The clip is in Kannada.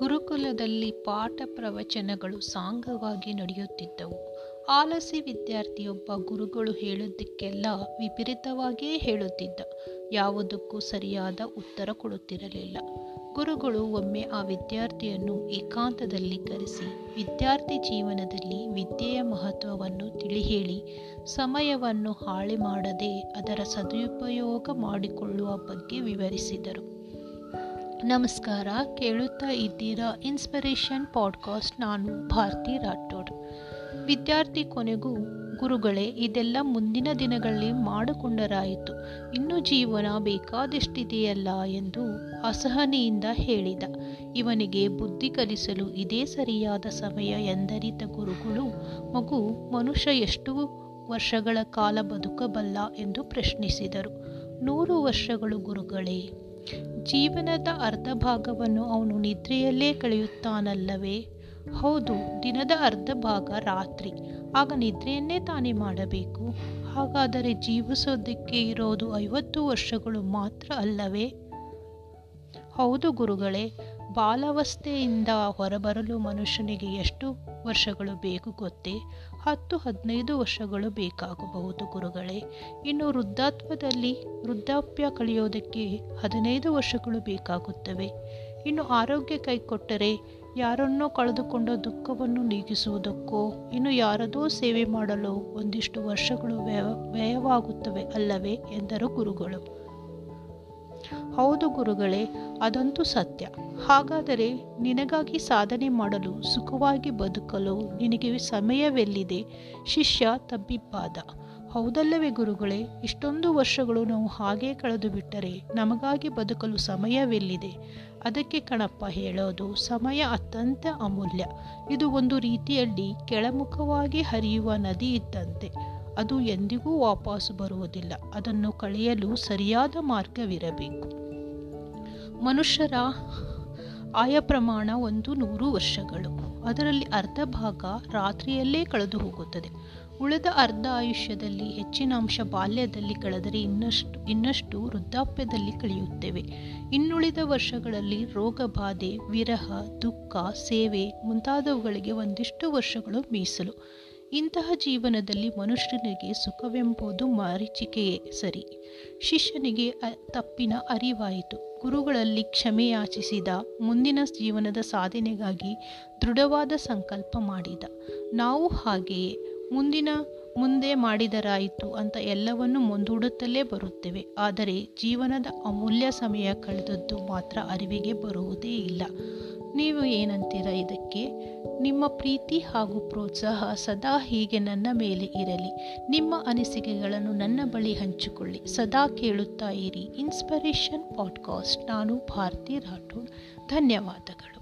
ಗುರುಕುಲದಲ್ಲಿ ಪಾಠ ಪ್ರವಚನಗಳು ಸಾಂಗವಾಗಿ ನಡೆಯುತ್ತಿದ್ದವು. ಆಲಸಿ ವಿದ್ಯಾರ್ಥಿಯೊಬ್ಬ ಗುರುಗಳು ಹೇಳುವುದಕ್ಕೆಲ್ಲ ವಿಪರೀತವಾಗಿಯೇ ಹೇಳುತ್ತಿದ್ದ. ಯಾವುದಕ್ಕೂ ಸರಿಯಾದ ಉತ್ತರ ಕೊಡುತ್ತಿರಲಿಲ್ಲ. ಗುರುಗಳು ಒಮ್ಮೆ ಆ ವಿದ್ಯಾರ್ಥಿಯನ್ನು ಏಕಾಂತದಲ್ಲಿ ಕರೆಸಿ, ವಿದ್ಯಾರ್ಥಿ ಜೀವನದಲ್ಲಿ ವಿದ್ಯೆಯ ಮಹತ್ವವನ್ನು ತಿಳಿಹೇಳಿ, ಸಮಯವನ್ನು ಹಾಳೆ ಮಾಡದೆ ಅದರ ಸದುಪಯೋಗ ಮಾಡಿಕೊಳ್ಳುವ ಬಗ್ಗೆ ವಿವರಿಸಿದರು. ನಮಸ್ಕಾರ, ಕೇಳುತ್ತಾ ಇದ್ದೀರಾ ಇನ್ಸ್ಪಿರೇಷನ್ ಪಾಡ್ಕಾಸ್ಟ್ ನಾನು ಭಾರತಿ ರಾಠೋಡ್. ವಿದ್ಯಾರ್ಥಿ ಕೊನೆಗೂ, ಗುರುಗಳೇ, ಇದೆಲ್ಲ ಮುಂದಿನ ದಿನಗಳಲ್ಲಿ ಮಾಡಿಕೊಂಡರಾಯಿತು. ಇನ್ನು ಜೀವನ ಬೇಕಾದಷ್ಟಿದೆಯಲ್ಲ ಎಂದು ಅಸಹನೆಯಿಂದ ಹೇಳಿದ. ಇವನಿಗೆ ಬುದ್ಧಿ ಕಲಿಸಲು ಇದೇ ಸರಿಯಾದ ಸಮಯ ಎಂದರಿತ ಗುರುಗಳು, ಮಗು ಮನುಷ್ಯ ಎಷ್ಟು ವರ್ಷಗಳ ಕಾಲ ಬದುಕಬಲ್ಲ ಎಂದು ಪ್ರಶ್ನಿಸಿದರು. ನೂರು ವರ್ಷಗಳು ಗುರುಗಳೇ. ಜೀವನದ ಅರ್ಧ ಭಾಗವನ್ನು ಅವನು ನಿದ್ರೆಯಲ್ಲೇ ಕಳೆಯುತ್ತಾನಲ್ಲವೇ? ಹೌದು, ದಿನದ ಅರ್ಧ ಭಾಗ ರಾತ್ರಿ. ಆಗ ನಿದ್ರೆಯನ್ನೇ ತಾನೇ ಮಾಡಬೇಕು? ಹಾಗಾದರೆ ಜೀವಿಸೋದಕ್ಕೆ ಇರೋದು ಐವತ್ತು ವರ್ಷಗಳು ಮಾತ್ರ ಅಲ್ಲವೇ? ಹೌದು ಗುರುಗಳೇ ಬಾಲಾವಸ್ಥೆಯಿಂದ ಹೊರಬರಲು ಮನುಷ್ಯನಿಗೆ ಎಷ್ಟು ವರ್ಷಗಳು ಬೇಕು ಗೊತ್ತೇ? ಹತ್ತು, ಹದಿನೈದು ವರ್ಷಗಳು ಬೇಕಾಗಬಹುದು ಗುರುಗಳೇ. ಇನ್ನು ವೃದ್ಧಾತ್ವದಲ್ಲಿ ವೃದ್ಧಾಪ್ಯ ಕಳೆಯೋದಕ್ಕೆ ಹದಿನೈದು ವರ್ಷಗಳು ಬೇಕಾಗುತ್ತವೆ. ಇನ್ನು ಆರೋಗ್ಯ ಕೈಕೊಟ್ಟರೆ ಯಾರನ್ನೋ ಕಳೆದುಕೊಂಡ ದುಃಖವನ್ನು ನೀಗಿಸುವುದಕ್ಕೋ, ಇನ್ನು ಯಾರದೋ ಸೇವೆ ಮಾಡಲು ಒಂದಿಷ್ಟು ವರ್ಷಗಳು ವ್ಯಯ, ವ್ಯಯವಾಗುತ್ತವೆ ಅಲ್ಲವೇ ಎಂದರು ಗುರುಗಳು. ಹೌದು ಗುರುಗಳೇ, ಅದಂತೂ ಸತ್ಯ. ಹಾಗಾದರೆ ನಿನಗಾಗಿ ಸಾಧನೆ ಮಾಡಲು ಸುಖವಾಗಿ ಬದುಕಲು ನಿನಗೆ ಸಮಯವೆಲ್ಲಿದೆ? ಶಿಷ್ಯ ತಬ್ಬಿಬ್ಬಾದ. ಹೌದಲ್ಲವೇ ಗುರುಗಳೇ, ಇಷ್ಟೊಂದು ವರ್ಷಗಳು ನಾವು ಹಾಗೇ ಕಳೆದು ಬಿಟ್ಟರೆ ನಮಗಾಗಿ ಬದುಕಲು ಸಮಯವೆಲ್ಲಿದೆ? ಅದಕ್ಕೆ ಕಣಪ್ಪ ಹೇಳೋದು, ಸಮಯ ಅತ್ಯಂತ ಅಮೂಲ್ಯ. ಇದು ಒಂದು ರೀತಿಯಲ್ಲಿ ಕೆಳಮುಖವಾಗಿ ಹರಿಯುವ ನದಿ ಇದ್ದಂತೆ. ಅದು ಎಂದಿಗೂ ವಾಪಸ್ಸು ಬರುವುದಿಲ್ಲ. ಅದನ್ನು ಕಳೆಯಲು ಸರಿಯಾದ ಮಾರ್ಗವಿರಬೇಕು. ಮನುಷ್ಯರ ಆಯ ಪ್ರಮಾಣ ಒಂದು ನೂರು ವರ್ಷಗಳು. ಅದರಲ್ಲಿ ಅರ್ಧ ಭಾಗ ರಾತ್ರಿಯಲ್ಲೇ ಕಳೆದು ಹೋಗುತ್ತದೆ. ಉಳಿದ ಅರ್ಧ ಆಯುಷ್ಯದಲ್ಲಿ ಹೆಚ್ಚಿನ ಅಂಶ ಬಾಲ್ಯದಲ್ಲಿ ಕಳೆದರೆ ಇನ್ನಷ್ಟು ಇನ್ನಷ್ಟು ವೃದ್ಧಾಪ್ಯದಲ್ಲಿ ಕಳೆಯುತ್ತೇವೆ. ಇನ್ನುಳಿದ ವರ್ಷಗಳಲ್ಲಿ ರೋಗ, ಬಾಧೆ, ವಿರಹ, ದುಃಖ, ಸೇವೆ ಮುಂತಾದವುಗಳಿಗೆ ಒಂದಿಷ್ಟು ವರ್ಷಗಳು ಮೀಸಲು. ಇಂತಹ ಜೀವನದಲ್ಲಿ ಮನುಷ್ಯನಿಗೆ ಸುಖವೆಂಬುದು ಮರೀಚಿಕೆಯೇ ಸರಿ. ಶಿಷ್ಯನಿಗೆ ತಪ್ಪಿನ ಅರಿವಾಯಿತು. ಗುರುಗಳಲ್ಲಿ ಕ್ಷಮೆಯಾಚಿಸಿದ ಮುಂದಿನ ಜೀವನದ ಸಾಧನೆಗಾಗಿ ದೃಢವಾದ ಸಂಕಲ್ಪ ಮಾಡಿದ. ನಾವು ಹಾಗೆಯೇ, ಮುಂದಿನ ಮುಂದೆ ಮಾಡಿದರಾಯಿತು ಅಂತ ಎಲ್ಲವನ್ನು ಮುಂದೂಡುತ್ತಲೇ ಬರುತ್ತೇವೆ. ಆದರೆ ಜೀವನದ ಅಮೂಲ್ಯ ಸಮಯ ಕಳೆದದ್ದು ಮಾತ್ರ ಅರಿವಿಗೆ ಬರುವುದೇ ಇಲ್ಲ. ನೀವು ಏನಂತೀರ ಇದಕ್ಕೆ? ನಿಮ್ಮ ಪ್ರೀತಿ ಹಾಗೂ ಪ್ರೋತ್ಸಾಹ ಸದಾ ಹೀಗೆ ನನ್ನ ಮೇಲೆ ಇರಲಿ. ನಿಮ್ಮ ಅನಿಸಿಕೆಗಳನ್ನು ನನ್ನ ಬಳಿ ಹಂಚಿಕೊಳ್ಳಿ. ಸದಾ ಕೇಳುತ್ತಾ ಇರಿ. Inspiration podcast. ನಾನು ಭಾರತಿ ರಾಠೋಡ್. ಧನ್ಯವಾದಗಳು.